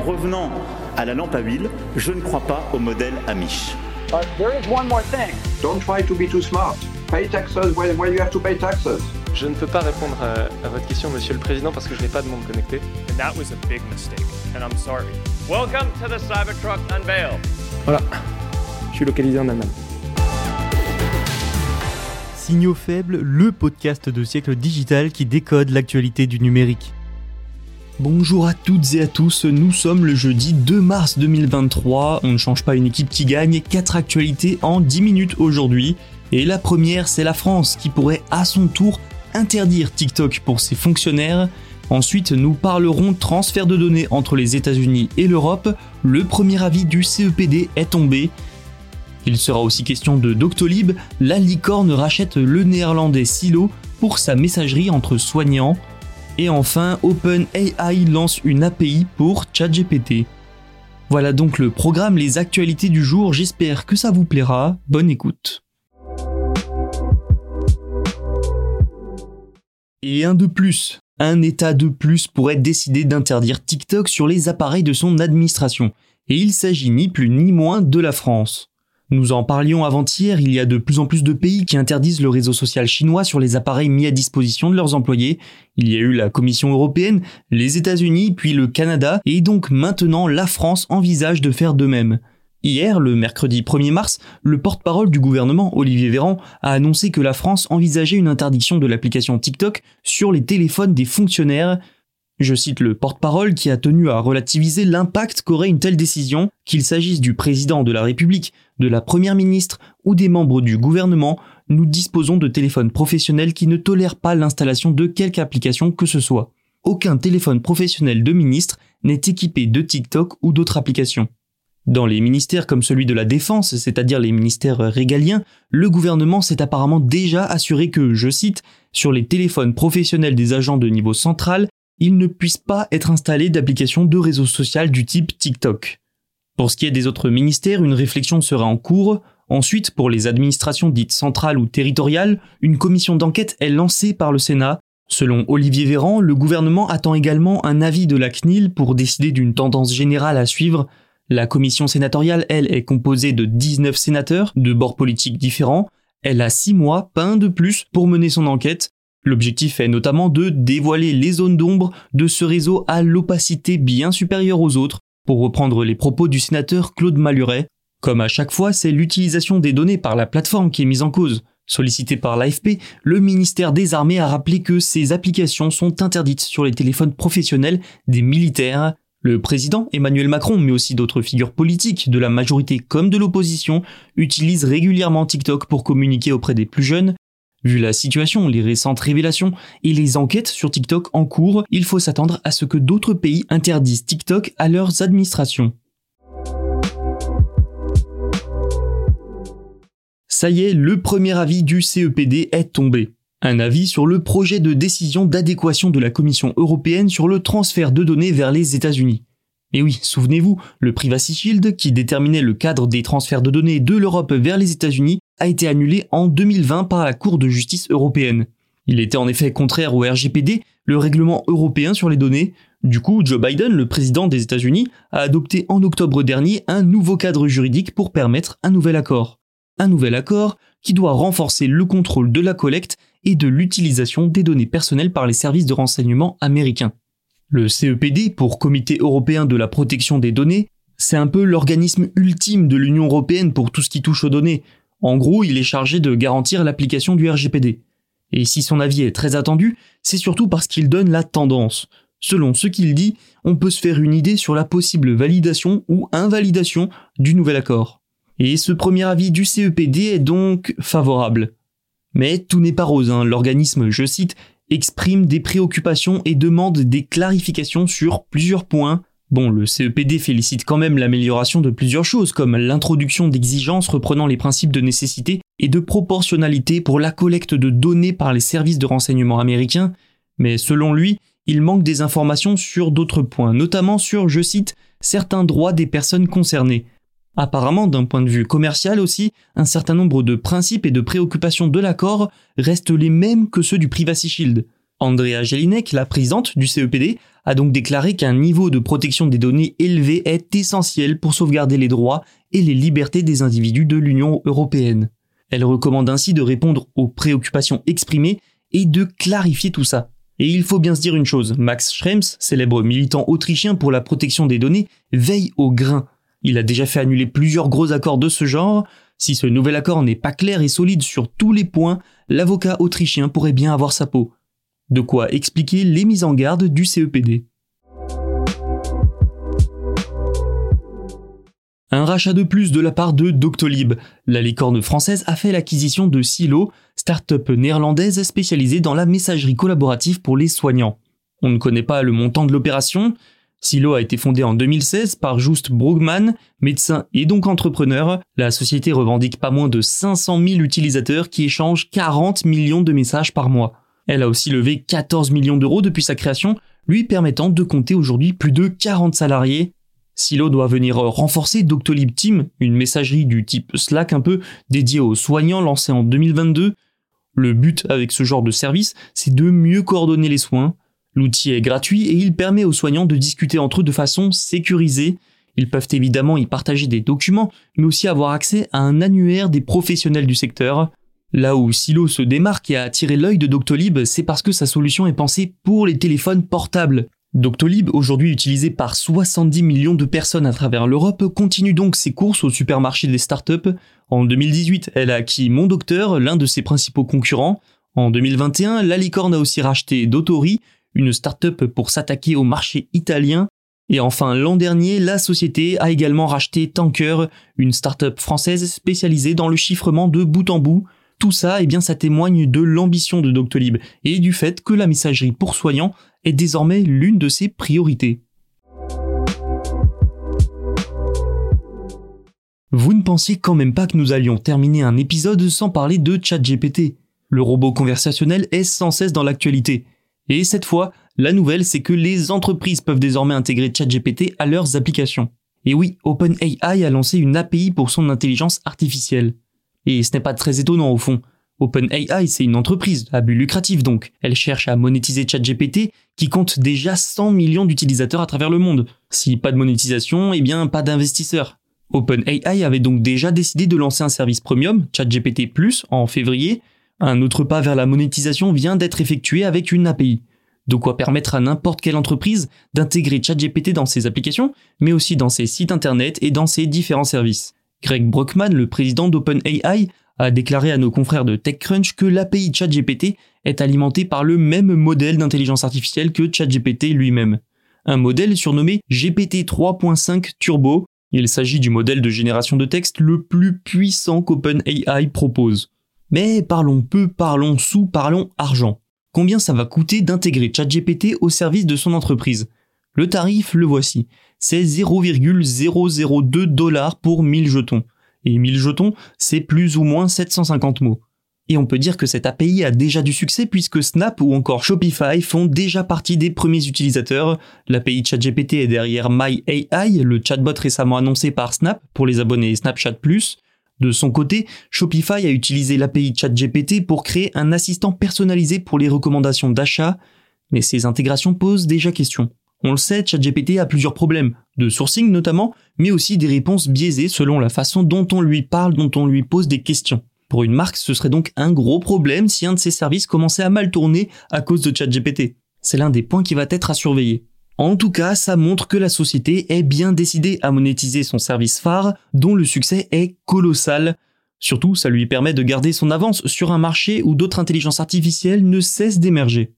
En revenant à la lampe à huile, je ne crois pas au modèle Amish. But there is one more thing. Don't try to be too smart. Pay taxes when, when you have to pay taxes. Je ne peux pas répondre à, à, votre question, Monsieur le Président, parce que je n'ai pas de monde connecté. And that was a big mistake, and I'm sorry. Welcome to the Cybertruck Unveil. Voilà, je suis localisé en Allemagne. Signaux faibles, le podcast de siècle digital qui décode l'actualité du numérique. Bonjour à toutes et à tous, nous sommes le jeudi 2 mars 2023, on ne change pas une équipe qui gagne, 4 actualités en 10 minutes aujourd'hui. Et la première, c'est la France qui pourrait à son tour interdire TikTok pour ses fonctionnaires. Ensuite, nous parlerons transfert de données entre les États-Unis et l'Europe. Le premier avis du CEPD est tombé. Il sera aussi question de Doctolib. La licorne rachète le néerlandais Silo pour sa messagerie entre soignants. Et enfin, OpenAI lance une API pour ChatGPT. Voilà donc le programme, les actualités du jour. J'espère que ça vous plaira. Bonne écoute. Et un de plus, un État de plus pourrait décider d'interdire TikTok sur les appareils de son administration. Et il s'agit ni plus ni moins de la France. Nous en parlions avant-hier, il y a de plus en plus de pays qui interdisent le réseau social chinois sur les appareils mis à disposition de leurs employés. Il y a eu la Commission européenne, les États-Unis, puis le Canada, et donc maintenant la France envisage de faire de même. Hier, le mercredi 1er mars, le porte-parole du gouvernement, Olivier Véran, a annoncé que la France envisageait une interdiction de l'application TikTok sur les téléphones des fonctionnaires. Je cite le porte-parole qui a tenu à relativiser l'impact qu'aurait une telle décision, qu'il s'agisse du président de la République, de la première ministre ou des membres du gouvernement, nous disposons de téléphones professionnels qui ne tolèrent pas l'installation de quelque application que ce soit. Aucun téléphone professionnel de ministre n'est équipé de TikTok ou d'autres applications. Dans les ministères comme celui de la Défense, c'est-à-dire les ministères régaliens, le gouvernement s'est apparemment déjà assuré que, je cite, sur les téléphones professionnels des agents de niveau central, il ne puisse pas être installé d'applications de réseau social du type TikTok. Pour ce qui est des autres ministères, une réflexion sera en cours. Ensuite, pour les administrations dites centrales ou territoriales, une commission d'enquête est lancée par le Sénat. Selon Olivier Véran, le gouvernement attend également un avis de la CNIL pour décider d'une tendance générale à suivre la commission sénatoriale, elle, est composée de 19 sénateurs de bords politiques différents. Elle a 6 mois, pas un de plus, pour mener son enquête. L'objectif est notamment de dévoiler les zones d'ombre de ce réseau à l'opacité bien supérieure aux autres, pour reprendre les propos du sénateur Claude Maluret. Comme à chaque fois, c'est l'utilisation des données par la plateforme qui est mise en cause. Sollicité par l'AFP, le ministère des Armées a rappelé que ces applications sont interdites sur les téléphones professionnels des militaires. Le président Emmanuel Macron, mais aussi d'autres figures politiques de la majorité comme de l'opposition, utilisent régulièrement TikTok pour communiquer auprès des plus jeunes. Vu la situation, les récentes révélations et les enquêtes sur TikTok en cours, il faut s'attendre à ce que d'autres pays interdisent TikTok à leurs administrations. Ça y est, le premier avis du CEPD est tombé. Un avis sur le projet de décision d'adéquation de la Commission européenne sur le transfert de données vers les États-Unis. Et oui, souvenez-vous, le Privacy Shield, qui déterminait le cadre des transferts de données de l'Europe vers les États-Unis, a été annulé en 2020 par la Cour de justice européenne. Il était en effet contraire au RGPD, le règlement européen sur les données. Du coup, Joe Biden, le président des États-Unis, a adopté en octobre dernier un nouveau cadre juridique pour permettre un nouvel accord. Un nouvel accord qui doit renforcer le contrôle de la collecte et de l'utilisation des données personnelles par les services de renseignement américains. Le CEPD, pour Comité européen de la protection des données, c'est un peu l'organisme ultime de l'Union européenne pour tout ce qui touche aux données. En gros, il est chargé de garantir l'application du RGPD. Et si son avis est très attendu, c'est surtout parce qu'il donne la tendance. Selon ce qu'il dit, on peut se faire une idée sur la possible validation ou invalidation du nouvel accord. Et ce premier avis du CEPD est donc favorable. Mais tout n'est pas rose, hein. l'organisme, je cite, exprime des préoccupations et demande des clarifications sur plusieurs points. Bon, le CEPD félicite quand même l'amélioration de plusieurs choses, comme l'introduction d'exigences reprenant les principes de nécessité et de proportionnalité pour la collecte de données par les services de renseignement américains, mais selon lui, il manque des informations sur d'autres points, notamment sur, je cite, certains droits des personnes concernées. Apparemment, d'un point de vue commercial aussi, un certain nombre de principes et de préoccupations de l'accord restent les mêmes que ceux du Privacy Shield. Andrea Jelinek, la présidente du CEPD, a donc déclaré qu'un niveau de protection des données élevé est essentiel pour sauvegarder les droits et les libertés des individus de l'Union européenne. Elle recommande ainsi de répondre aux préoccupations exprimées et de clarifier tout ça. Et il faut bien se dire une chose, Max Schrems, célèbre militant autrichien pour la protection des données, veille au grain. Il a déjà fait annuler plusieurs gros accords de ce genre. Si ce nouvel accord n'est pas clair et solide sur tous les points, l'avocat autrichien pourrait bien avoir sa peau. De quoi expliquer les mises en garde du CEPD. Un rachat de plus de la part de Doctolib. La licorne française a fait l'acquisition de Silo, start-up néerlandaise spécialisée dans la messagerie collaborative pour les soignants. On ne connaît pas le montant de l'opération, Silo a été fondé en 2016 par Just Brugman, médecin et donc entrepreneur. La société revendique pas moins de 500 000 utilisateurs qui échangent 40 millions de messages par mois. Elle a aussi levé 14 millions d'euros depuis sa création, lui permettant de compter aujourd'hui plus de 40 salariés. Silo doit venir renforcer Doctolib Team, une messagerie du type Slack un peu, dédiée aux soignants lancée en 2022. Le but avec ce genre de service, c'est de mieux coordonner les soins, L'outil est gratuit et il permet aux soignants de discuter entre eux de façon sécurisée. Ils peuvent évidemment y partager des documents, mais aussi avoir accès à un annuaire des professionnels du secteur. Là où Silo se démarque et a attiré l'œil de Doctolib, c'est parce que sa solution est pensée pour les téléphones portables. Doctolib, aujourd'hui utilisé par 70 millions de personnes à travers l'Europe, continue donc ses courses au supermarché des startups. En 2018, elle a acquis Mon Docteur, l'un de ses principaux concurrents. En 2021, la licorne a aussi racheté Dotori, une start-up pour s'attaquer au marché italien. Et enfin, l'an dernier, la société a également racheté Tanker, une start-up française spécialisée dans le chiffrement de bout en bout. Tout ça, eh bien, ça témoigne de l'ambition de Doctolib et du fait que la messagerie pour soignants est désormais l'une de ses priorités. Vous ne pensiez quand même pas que nous allions terminer un épisode sans parler de ChatGPT. Le robot conversationnel est sans cesse dans l'actualité. Et cette fois, la nouvelle, c'est que les entreprises peuvent désormais intégrer ChatGPT à leurs applications. Et oui, OpenAI a lancé une API pour son intelligence artificielle. Et ce n'est pas très étonnant au fond. OpenAI, c'est une entreprise, à but lucratif donc. Elle cherche à monétiser ChatGPT, qui compte déjà 100 millions d'utilisateurs à travers le monde. Si pas de monétisation, eh bien pas d'investisseurs. OpenAI avait donc déjà décidé de lancer un service premium, ChatGPT en février, un autre pas vers la monétisation vient d'être effectué avec une API. De quoi permettre à n'importe quelle entreprise d'intégrer ChatGPT dans ses applications, mais aussi dans ses sites internet et dans ses différents services. Greg Brockman, le président d'OpenAI, a déclaré à nos confrères de TechCrunch que l'API ChatGPT est alimentée par le même modèle d'intelligence artificielle que ChatGPT lui-même. Un modèle surnommé GPT 3.5 Turbo. Il s'agit du modèle de génération de texte le plus puissant qu'OpenAI propose. Mais parlons peu, parlons sous, parlons argent. Combien ça va coûter d'intégrer ChatGPT au service de son entreprise? Le tarif, le voici. C'est 0,002 dollars pour 1000 jetons. Et 1000 jetons, c'est plus ou moins 750 mots. Et on peut dire que cette API a déjà du succès puisque Snap ou encore Shopify font déjà partie des premiers utilisateurs. L'API ChatGPT est derrière MyAI, le chatbot récemment annoncé par Snap pour les abonnés Snapchat. De son côté, Shopify a utilisé l'API ChatGPT pour créer un assistant personnalisé pour les recommandations d'achat, mais ces intégrations posent déjà question. On le sait, ChatGPT a plusieurs problèmes, de sourcing notamment, mais aussi des réponses biaisées selon la façon dont on lui parle, dont on lui pose des questions. Pour une marque, ce serait donc un gros problème si un de ses services commençait à mal tourner à cause de ChatGPT. C'est l'un des points qui va être à surveiller. En tout cas, ça montre que la société est bien décidée à monétiser son service phare, dont le succès est colossal. Surtout, ça lui permet de garder son avance sur un marché où d'autres intelligences artificielles ne cessent d'émerger.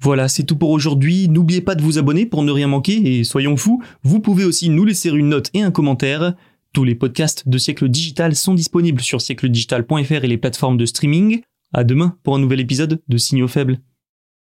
Voilà, c'est tout pour aujourd'hui. N'oubliez pas de vous abonner pour ne rien manquer et soyons fous, vous pouvez aussi nous laisser une note et un commentaire. Tous les podcasts de Siècle Digital sont disponibles sur siècledigital.fr et les plateformes de streaming. À demain pour un nouvel épisode de Signaux Faibles.